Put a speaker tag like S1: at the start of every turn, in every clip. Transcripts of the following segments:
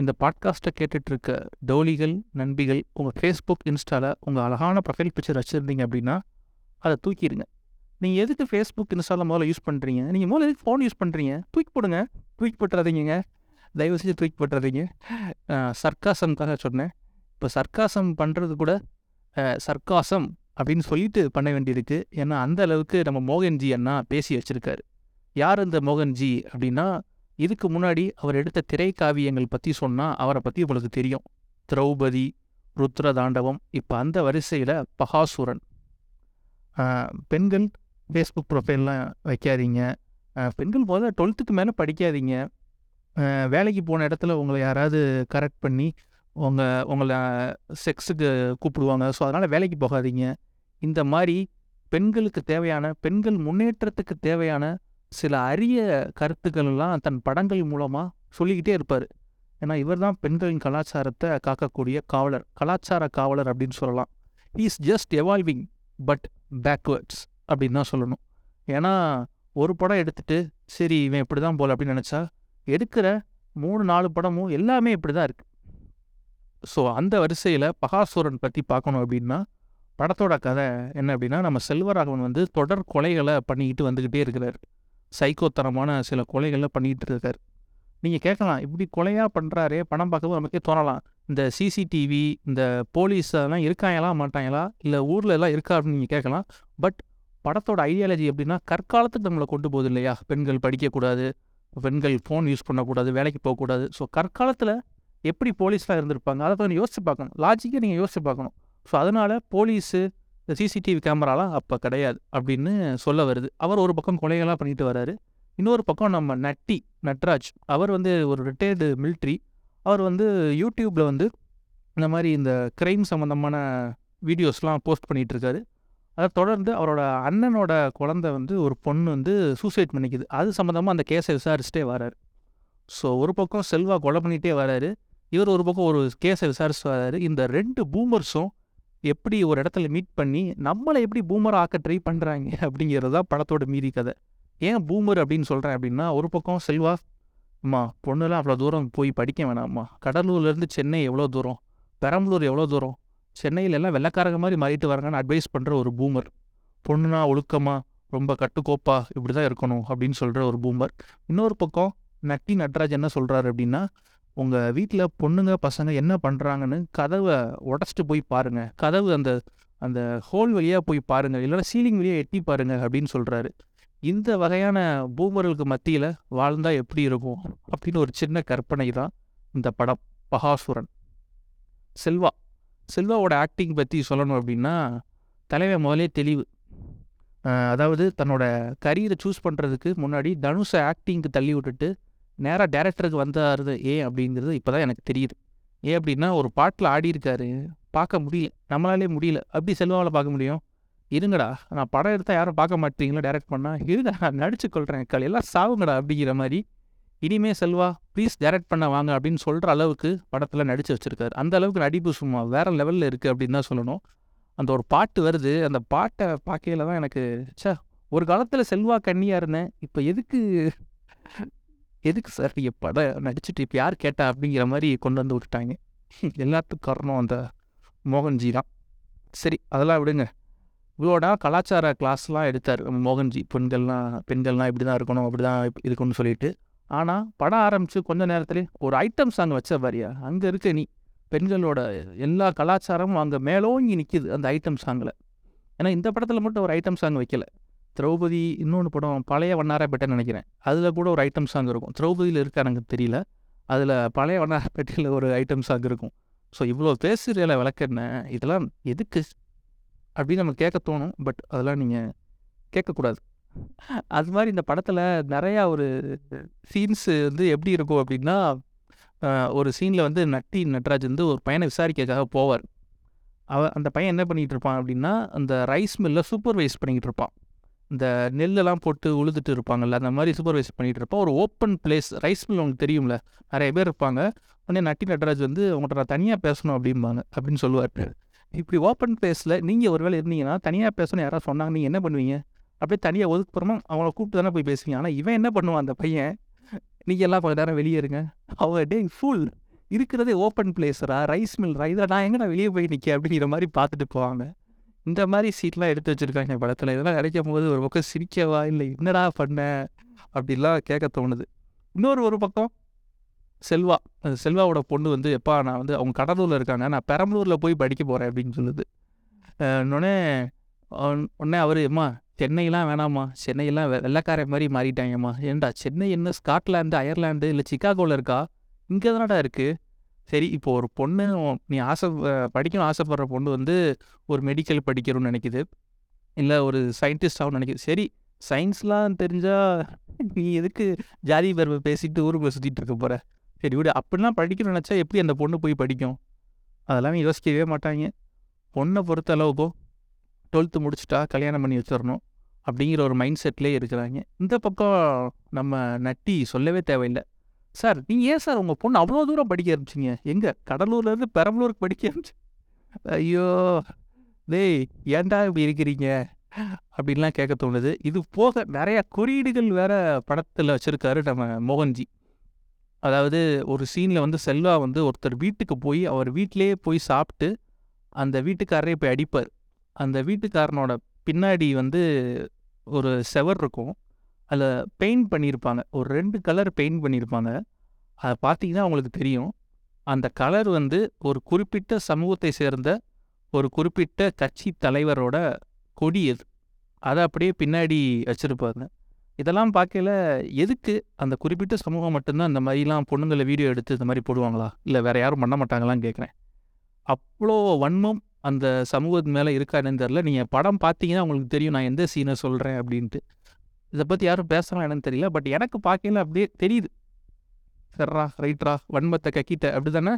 S1: இந்த பாட்காஸ்ட்டை கேட்டுட்ருக்க டோலிகள் நண்பிகள் உங்கள் ஃபேஸ்புக் இன்ஸ்டாவில் உங்கள் அழகான ப்ரொஃபைல் பிக்சர் வச்சுருந்தீங்க அப்படின்னா அதை தூக்கிடுங்க. நீங்கள் எதுக்கு ஃபேஸ்புக் இன்ஸ்டாவில் முதல்ல யூஸ் பண்ணுறீங்க நீங்கள் முதல்ல எதுக்கு ஃபோன் யூஸ் பண்ணுறீங்க தூக்கி போடுங்க. தூக்கி போட்டுறாதீங்க தயவு செஞ்சு தூக்கி போட்டுறாதீங்க. சர்க்காசம்காக சொன்னேன். இப்போ சர்க்காசம் பண்ணுறது கூட சர்க்காசம் அப்படின்னு சொல்லிட்டு பண்ண வேண்டியிருக்கு. ஏன்னா அந்த அளவுக்கு நம்ம மோகன்ஜி அண்ணா பேசி வச்சுருக்காரு. யார் இந்த மோகன்ஜி அப்படின்னா இதுக்கு முன்னாடி அவர் எடுத்த திரைக்காவியங்கள் பற்றி சொன்னால் அவரை பற்றி உங்களுக்கு தெரியும். திரௌபதி ருத்ர தாண்டவம் இப்போ அந்த வரிசையில் பகாசுரன். பெண்கள் ஃபேஸ்புக் ப்ரொஃபைல்லாம் வைக்காதீங்க. பெண்கள் போத டுவெல்த்துக்கு மேலே படிக்காதீங்க. வேலைக்கு போன இடத்துல உங்களை யாராவது கரெக்ட் பண்ணி உங்கள் உங்களை செக்ஸுக்கு கூப்பிடுவாங்க. ஸோ அதனால் வேலைக்கு போகாதீங்க. இந்த மாதிரி பெண்களுக்கு தேவையான பெண்கள் முன்னேற்றத்துக்கு தேவையான சில அரிய கருத்துக்கள் எல்லாம் தன் படங்கள் மூலமாக சொல்லிக்கிட்டே இருப்பார். ஏன்னா இவர் தான் பெண்களின் கலாச்சாரத்தை காக்கக்கூடிய காவலர். கலாச்சார காவலர் அப்படின்னு சொல்லலாம். Is just evolving but backwards அப்படின்னு தான் சொல்லணும். ஏன்னா ஒரு படம் எடுத்துட்டு சரி இவன் இப்படி தான் போல அப்படின்னு நினச்சா எடுக்கிற மூணு நாலு படமும் எல்லாமே இப்படி தான் இருக்குது ஸோ அந்த வரிசையில் பகாசூரன் பற்றி பார்க்கணும் அப்படின்னா படத்தோட கதை என்ன அப்படின்னா நம்ம செல்வராகவன் வந்து தொடர் கொலைகளை பண்ணிக்கிட்டு வந்துக்கிட்டே இருக்கிறார். சைக்கோத்தனமான சில கொலைகளை பண்ணிக்கிட்டு இருக்கார் நீங்கள் கேட்கலாம் இப்படி கொலையாக பண்ணுறாரே பணம் பார்க்கும்போது நமக்கே தோணலாம். இந்த சிசிடிவி இந்த போலீஸ் அதெல்லாம் இருக்காங்களா மாட்டாங்களா இல்லை ஊரில் எல்லாம் இருக்கா அப்படின்னு நீங்கள் கேட்கலாம். பட் படத்தோட ஐடியாலஜி எப்படின்னா கற்காலத்துக்கு நம்மளை கொண்டு போகுது இல்லையா? பெண்கள் படிக்கக்கூடாது பெண்கள் ஃபோன் யூஸ் பண்ணக்கூடாது வேலைக்கு போகக்கூடாது. ஸோ கற்காலத்தில் எப்படி போலீஸ்லாம் இருந்திருப்பாங்க? அதை கொஞ்சம் யோசிச்சு பார்க்கணும். லாஜிக்காக நீங்கள் யோசிச்சு பார்க்கணும். ஸோ அதனால் போலீஸு இந்த சிசிடிவி கேமராலாம் அப்போ கிடையாது அப்படின்னு சொல்ல வருது. அவர் ஒரு பக்கம் கொலைகளாக பண்ணிட்டு வராரு. இன்னொரு பக்கம் நம்ம நட்டி நட்ராஜ் அவர் வந்து ஒரு ரிட்டையர்டு மிலிட்ரி அவர் வந்து யூடியூப்பில் வந்து இந்த மாதிரி இந்த க்ரைம் சம்மந்தமான வீடியோஸ்லாம் போஸ்ட் பண்ணிகிட்ருக்காரு அதை தொடர்ந்து அவரோட அண்ணனோட குழந்தை வந்து ஒரு பொண்ணு வந்து சூசைட் பண்ணிக்குது. அது சம்மந்தமாக அந்த கேஸை விசாரிச்சுட்டே வராரு. ஸோ ஒரு பக்கம் செல்வா கொலை பண்ணிகிட்டே வராரு. இவர் ஒரு பக்கம் ஒரு கேஸை விசாரிச்சு வராரு. இந்த ரெண்டு பூமர்ஸும் எப்படி ஒரு இடத்துல மீட் பண்ணி நம்மளை எப்படி பூமர் ஆக்க ட்ரை பண்ணுறாங்க அப்படிங்கிறது தான் படத்தோட மீதி கதை. ஏன் பூமர் அப்படின்னு சொல்கிறேன் அப்படின்னா ஒரு பக்கம் செல்வா அம்மா பொண்ணுலாம் அவ்வளோ தூரம் போய் படிக்க வேணாம்மா. கடலூர்லேருந்து சென்னை எவ்வளோ தூரம்? பெரம்பலூர் எவ்வளோ தூரம்? சென்னையில் எல்லாம் வெள்ளக்காரங்க மாதிரி மாறிட்டு வராங்கன்னு அட்வைஸ் பண்ணுற ஒரு பூமர் பொண்ணுனா ஒழுக்கமாக ரொம்ப கட்டுக்கோப்பா இப்படி தான் இருக்கணும் அப்படின்னு சொல்கிற ஒரு பூமர் இன்னொரு பக்கம் நட்டி நட்ராஜ் என்ன சொல்கிறாரு அப்படின்னா உங்கள் வீட்டில் பொண்ணுங்க பசங்க என்ன பண்ணுறாங்கன்னு கதவை உடச்சிட்டு போய் பாருங்கள் கதவு அந்த அந்த ஹோல் வழியாக போய் பாருங்கள் இல்லைன்னா சீலிங் வழியாக எட்டி பாருங்கள் அப்படின்னு சொல்கிறாரு இந்த வகையான பூமர்களுக்கு மத்தியில் வாழ்ந்தால் எப்படி இருக்கும்? அப்படின்னு ஒரு சின்ன கற்பனை தான் இந்த படம். பகாசுரன் செல்வா. செல்வாவோட ஆக்டிங் பற்றி சொல்லணும் அப்படின்னா தலைவன் முதலே தெளிவு. அதாவது தன்னோட கரியரை சூஸ் பண்ணுறதுக்கு முன்னாடி தனுஷை ஆக்டிங்க்கு தள்ளி விட்டுட்டு நேராக டேரக்டருக்கு வந்தாருது ஏன் அப்படிங்கிறது இப்போ தான் எனக்கு தெரியுது. ஏன் அப்படின்னா ஒரு பாட்டில் ஆடி இருக்காரு பார்க்க முடியல நம்மளாலே முடியல அப்படி செல்வாவில் பார்க்க முடியும். இருங்கடா நான் படம் எடுத்தால் யாரும் பார்க்க மாட்டீங்களா டேரக்ட் பண்ணால் இருங்க நான் நடிச்சு கொள்கிறேன் கல் எல்லாம் சாவுங்கடா அப்படிங்கிற மாதிரி. இனிமே செல்வா ப்ளீஸ் டேரக்ட் பண்ண வாங்க அப்படின்னு சொல்கிற அளவுக்கு படத்தில் நடித்து வச்சுருக்காரு. அந்த அளவுக்கு நடிப்பு சும்மா வேறு லெவலில் இருக்குது அப்படின்னு தான் சொல்லணும். அந்த ஒரு பாட்டு வருது அந்த பாட்டை பார்க்கையில் தான் எனக்கு சே ஒரு காலத்தில் செல்வா கண்ணியாக இருந்தேன் இப்போ எதுக்கு எதுக்கு சார் நீங்கள் படம் நடிச்சுட்டு இப்போ யார் கேட்டா அப்படிங்கிற மாதிரி கொண்டு வந்து விட்டுட்டாங்க. எல்லாத்துக்கும் காரணம் அந்த மோகன்ஜி தான். சரி அதெல்லாம் விடுங்க. இவ்வளோடா கலாச்சார கிளாஸ்லாம் எடுத்தார். மோகன்ஜி பெண்கள்லாம் பெண்கள்லாம் இப்படி தான் இருக்கணும் அப்படி தான் இருக்கணும்னு சொல்லிட்டு. ஆனால் படம் ஆரம்பித்து கொஞ்ச நேரத்துலேயே ஒரு ஐட்டம் சாங் வச்ச பாரியா அங்கே இருக்க நீ. பெண்களோட எல்லா கலாச்சாரமும் அங்கே மேலோங்கி நிற்கிது அந்த ஐட்டம் சாங்கில் ஏன்னா இந்த படத்தில் மட்டும் ஒரு ஐட்டம் சாங் வைக்கல. திரௌபதி இன்னொன்று படம் பழைய வண்ணாரப்பேட்டைன்னு நினைக்கிறேன். அதில் கூட ஒரு ஐட்டம் சாங் இருக்கும். திரௌபதியில் இருக்கா எனக்கு தெரியல. அதில் பழைய வண்ணாரப்பேட்டையில் ஒரு ஐட்டம் சாங் இருக்கும். ஸோ இவ்வளோ பேசுகிறல விளக்கென்ன இதெல்லாம் எதுக்கு? அப்படின்னு நம்ம கேட்க தோணும். பட் அதெல்லாம் நீங்கள் கேட்கக்கூடாது. அது மாதிரி இந்த படத்தில் நிறையா ஒரு சீன்ஸு வந்து எப்படி இருக்கும் அப்படின்னா ஒரு சீனில் வந்து நட்டி நட்ராஜ் வந்து ஒரு பையனை விசாரிக்கிறதுக்காக போவார். அவ அந்த பையன் என்ன பண்ணிகிட்டு இருப்பான் அப்படின்னா அந்த ரைஸ் மில்லில் சூப்பர்வைஸ் பண்ணிக்கிட்டு இருப்பான். இந்த நெல்லெல்லாம் போட்டு உழுதுட்டு இருப்பாங்கல்ல அந்த மாதிரி சூப்பர்வைஸ் பண்ணிகிட்டு இருப்பான். ஒரு ஓப்பன் பிளேஸ் ரைஸ் மில் உங்களுக்கு தெரியும்ல? நிறைய பேர் இருப்பாங்க. உடனே நட்டி நட்ராஜ் வந்து உங்கள்கிட்ட நான் தனியாக பேசணும் அப்படிம்பாங்க அப்படின்னு சொல்லுவார் இப்படி ஓப்பன் பிளேஸில் நீங்கள் ஒரு வேளை இருந்தீங்கன்னா தனியாக பேசணும் யாராவது சொன்னாங்க நீங்கள் என்ன பண்ணுவீங்க? அப்படியே தனியாக ஒதுக்குப்புறமா அவங்கள கூப்பிட்டு தானே போய் பேசுவீங்க. ஆனால் இவன் என்ன பண்ணுவான் அந்த பையன்? நீங்கள் எல்லாம் கொஞ்ச நேரம் வெளியே இருங்க. அவங்க டே ஃபுல் இருக்கிறதே ஓப்பன் பிளேஸரா ரைஸ் மில்ரா இதை நான் எங்கடா வெளியே போய் நிற்க அப்படிங்கிற மாதிரி பார்த்துட்டு போவாங்க. இந்த மாதிரி சீட்லாம் எடுத்து வச்சுருக்காங்க படத்தில். இதெல்லாம் கிடைக்கும் போது ஒரு பக்கம் சிரிக்கவா இல்லை என்னடா பண்ண? அப்படிலாம் கேட்க தோணுது. இன்னொரு ஒரு பக்கம் செல்வா. அந்த செல்வாவோட பொண்ணு வந்து எப்பா நான் வந்து அவங்க கடலூரில் இருக்காங்க. நான் பெரம்பலூரில் போய் படிக்க போகிறேன் அப்படின்னு சொல்லுது. அஹ் உடனே அவர் அம்மா சென்னையெல்லாம் வேணாம்மா. சென்னையெல்லாம் வெ- மாதிரி மாறிட்டாங்கம்மா. ஏன்டா சென்னை என்ன ஸ்காட்லாந்து அயர்லாந்து இல்லை சிக்காகோவில் இருக்கா? இங்கே தானடா இருக்குது சரி இப்போ ஒரு பொண்ணு நீ ஆசை படிக்கணும் ஆசைப்படுற பொண்ணு வந்து ஒரு மெடிக்கல் படிக்கணும்னு நினைக்குது. இல்லை ஒரு சயின்டிஸ்ட் ஆகணும்னு நினைக்குது. சரி சயின்ஸ்லாம் தெரிஞ்சால் நீ எதுக்கு ஜாதி பருவ பேசிட்டு ஊருக்குள்ளே சுற்றிட்டு இருக்க போகிற சரி விடு. அப்படிலாம் படிக்கணும்னு நினச்சா எப்படி அந்த பொண்ணு போய் படிக்கும்? அதெல்லாம் யோசிக்கவே மாட்டாங்க. பொண்ணை பொறுத்த அளவுக்கும் டுவெல்த்து முடிச்சுட்டா கல்யாணம் பண்ணி வச்சிடணும் அப்படிங்கிற ஒரு மைண்ட் செட்லேயே இருக்கிறாங்க. இந்த பக்கம் நம்ம நட்டி சொல்லவே தேவையில்லை. சார் நீங்கள் ஏன் சார் உங்கள் பொண்ணு அவ்வளோ தூரம் படிக்க ஆரம்பிச்சிங்க? எங்கே? கடலூர்லேருந்து பெரம்பலூருக்கு படிக்க ஆரம்பிச்சு ஐயோ டேய் ஏன்டா இப்படி இருக்கிறீங்க? அப்படின்லாம் கேட்க தோணுது. இது போக நிறையா குறியீடுகள் வேற படத்தில் வச்சுருக்காரு நம்ம மோகன்ஜி. அதாவது ஒரு சீனில் வந்து செல்வா வந்து ஒருத்தர் வீட்டுக்கு போய் அவர் வீட்டிலேயே போய் சாப்பிட்டு அந்த வீட்டுக்காரரே போய் அடிப்பார். அந்த வீட்டுக்காரனோட பின்னாடி வந்து ஒரு செவர் இருக்கும் அதில் பெயிண்ட் பண்ணியிருப்பாங்க ஒரு ரெண்டு கலர் பெயிண்ட் பண்ணியிருப்பாங்க அதை பார்த்தீங்கன்னா அவங்களுக்கு தெரியும். அந்த கலர் வந்து ஒரு குறிப்பிட்ட சமூகத்தை சேர்ந்த ஒரு குறிப்பிட்ட கட்சி தலைவரோட கொடி அது. அதை அப்படியே பின்னாடி வச்சுருப்பாங்க. இதெல்லாம் பார்க்கல எதுக்கு அந்த குறிப்பிட்ட சமூகம் மட்டும்தான் இந்த மாதிரிலாம் பொண்ணுங்களை வீடியோ எடுத்து இந்த மாதிரி போடுவாங்களா? இல்லை வேற யாரும் பண்ண மாட்டாங்களான்னு கேட்குறேன் அவ்வளோ வன்மம் அந்த சமூகத்து மேலே இருக்கா தெரில நீங்கள் படம் பார்த்தீங்கன்னா உங்களுக்கு தெரியும் நான் எந்த சீனை சொல்கிறேன் அப்படின்ட்டு. இதை பற்றி யாரும் பேசலாம் என்னன்னு தெரியல. பட் எனக்கு பார்க்கல அப்படியே தெரியுது. சர்ரா ரைட்ரா வன்மத்தை கக்கிட்ட. அப்படி தானே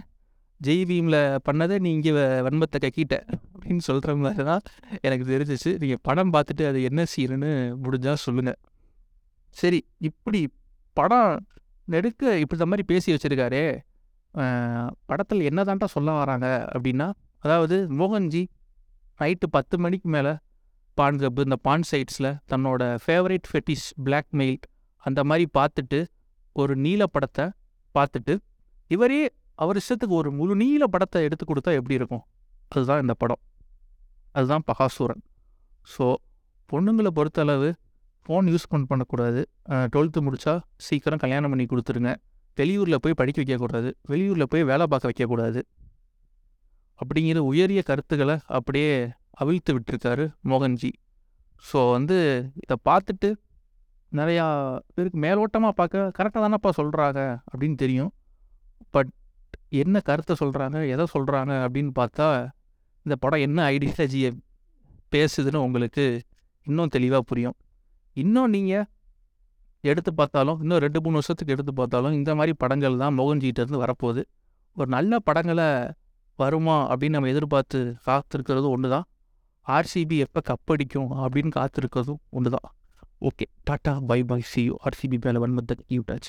S1: ஜெய் பீமில் பண்ணதை நீ இங்கே வன்மத்தை கக்கிட்ட. அப்படின்னு சொல்கிற மாதிரி தான் எனக்கு தெரிஞ்சிச்சு. நீங்கள் படம் பார்த்துட்டு அது என்ன சீருன்னு முடிஞ்சால் சொல்லுங்கள் சரி இப்படி படம் நெடுக்க இப்படி இந்த மாதிரி பேசி வச்சிருக்காரே. படத்தில் என்ன தான்டா சொல்ல வராங்க அப்படின்னா அதாவது மோகன்ஜி நைட்டு பத்து மணிக்கு மேலே பான் கப் இந்த பான் சைட்ஸில் தன்னோட ஃபேவரேட் ஃபெட்டிஷ் பிளாக்மெயில் அந்த மாதிரி பார்த்துட்டு ஒரு நீல படத்தை பார்த்துட்டு இவரே அவர் இஷ்டத்துக்கு ஒரு முழு நீல படத்தை எடுத்து கொடுத்தா எப்படி இருக்கும்? அதுதான் இந்த படம். அதுதான் பகாசூரன். ஸோ பொண்ணுங்களை பொறுத்தளவு ஃபோன் யூஸ் பண்ண பண்ணக்கூடாது. டுவெல்த்து முடித்தா சீக்கிரம் கல்யாணம் பண்ணி கொடுத்துருங்க. வெளியூரில் போய் படிக்க வைக்கக்கூடாது. வெளியூரில் போய் வேலை பார்க்க வைக்கக்கூடாது. அப்படிங்கிற உயரிய கருத்துக்களை அப்படியே அவிழ்த்து விட்டுருக்காரு மோகன்ஜி. ஸோ வந்து இதை பார்த்துட்டு நிறையா பேருக்கு மேலோட்டமாக பார்க்க கரெக்டாக தானேப்பா சொல்கிறாங்க அப்படின்னு தெரியும். பட் என்ன கருத்தை சொல்கிறாங்க எதை சொல்கிறாங்க அப்படின்னு பார்த்தா இந்த படம் என்ன ஐடியாலஜியை பேசுதுன்னு உங்களுக்கு இன்னும் தெளிவாக புரியும். இன்னும் நீங்கள் எடுத்து பார்த்தாலும் இன்னும் ரெண்டு மூணு வருஷத்துக்கு எடுத்து பார்த்தாலும் இந்த மாதிரி படங்கள் தான் மோகன்ஜிகிட்டேருந்து வரப்போகுது. ஒரு நல்ல படங்களை வருமா அப்படின்னு நம்ம எதிர்பார்த்து காத்திருக்கிறது ஒன்று தான் ஆர்சிபி எப்போ கப்படிக்கும் அப்படின்னு காத்திருக்கிறதும் ஒன்று தான் okay tata bye bye see you RCB மேலே வன்மத்தை யூ டச்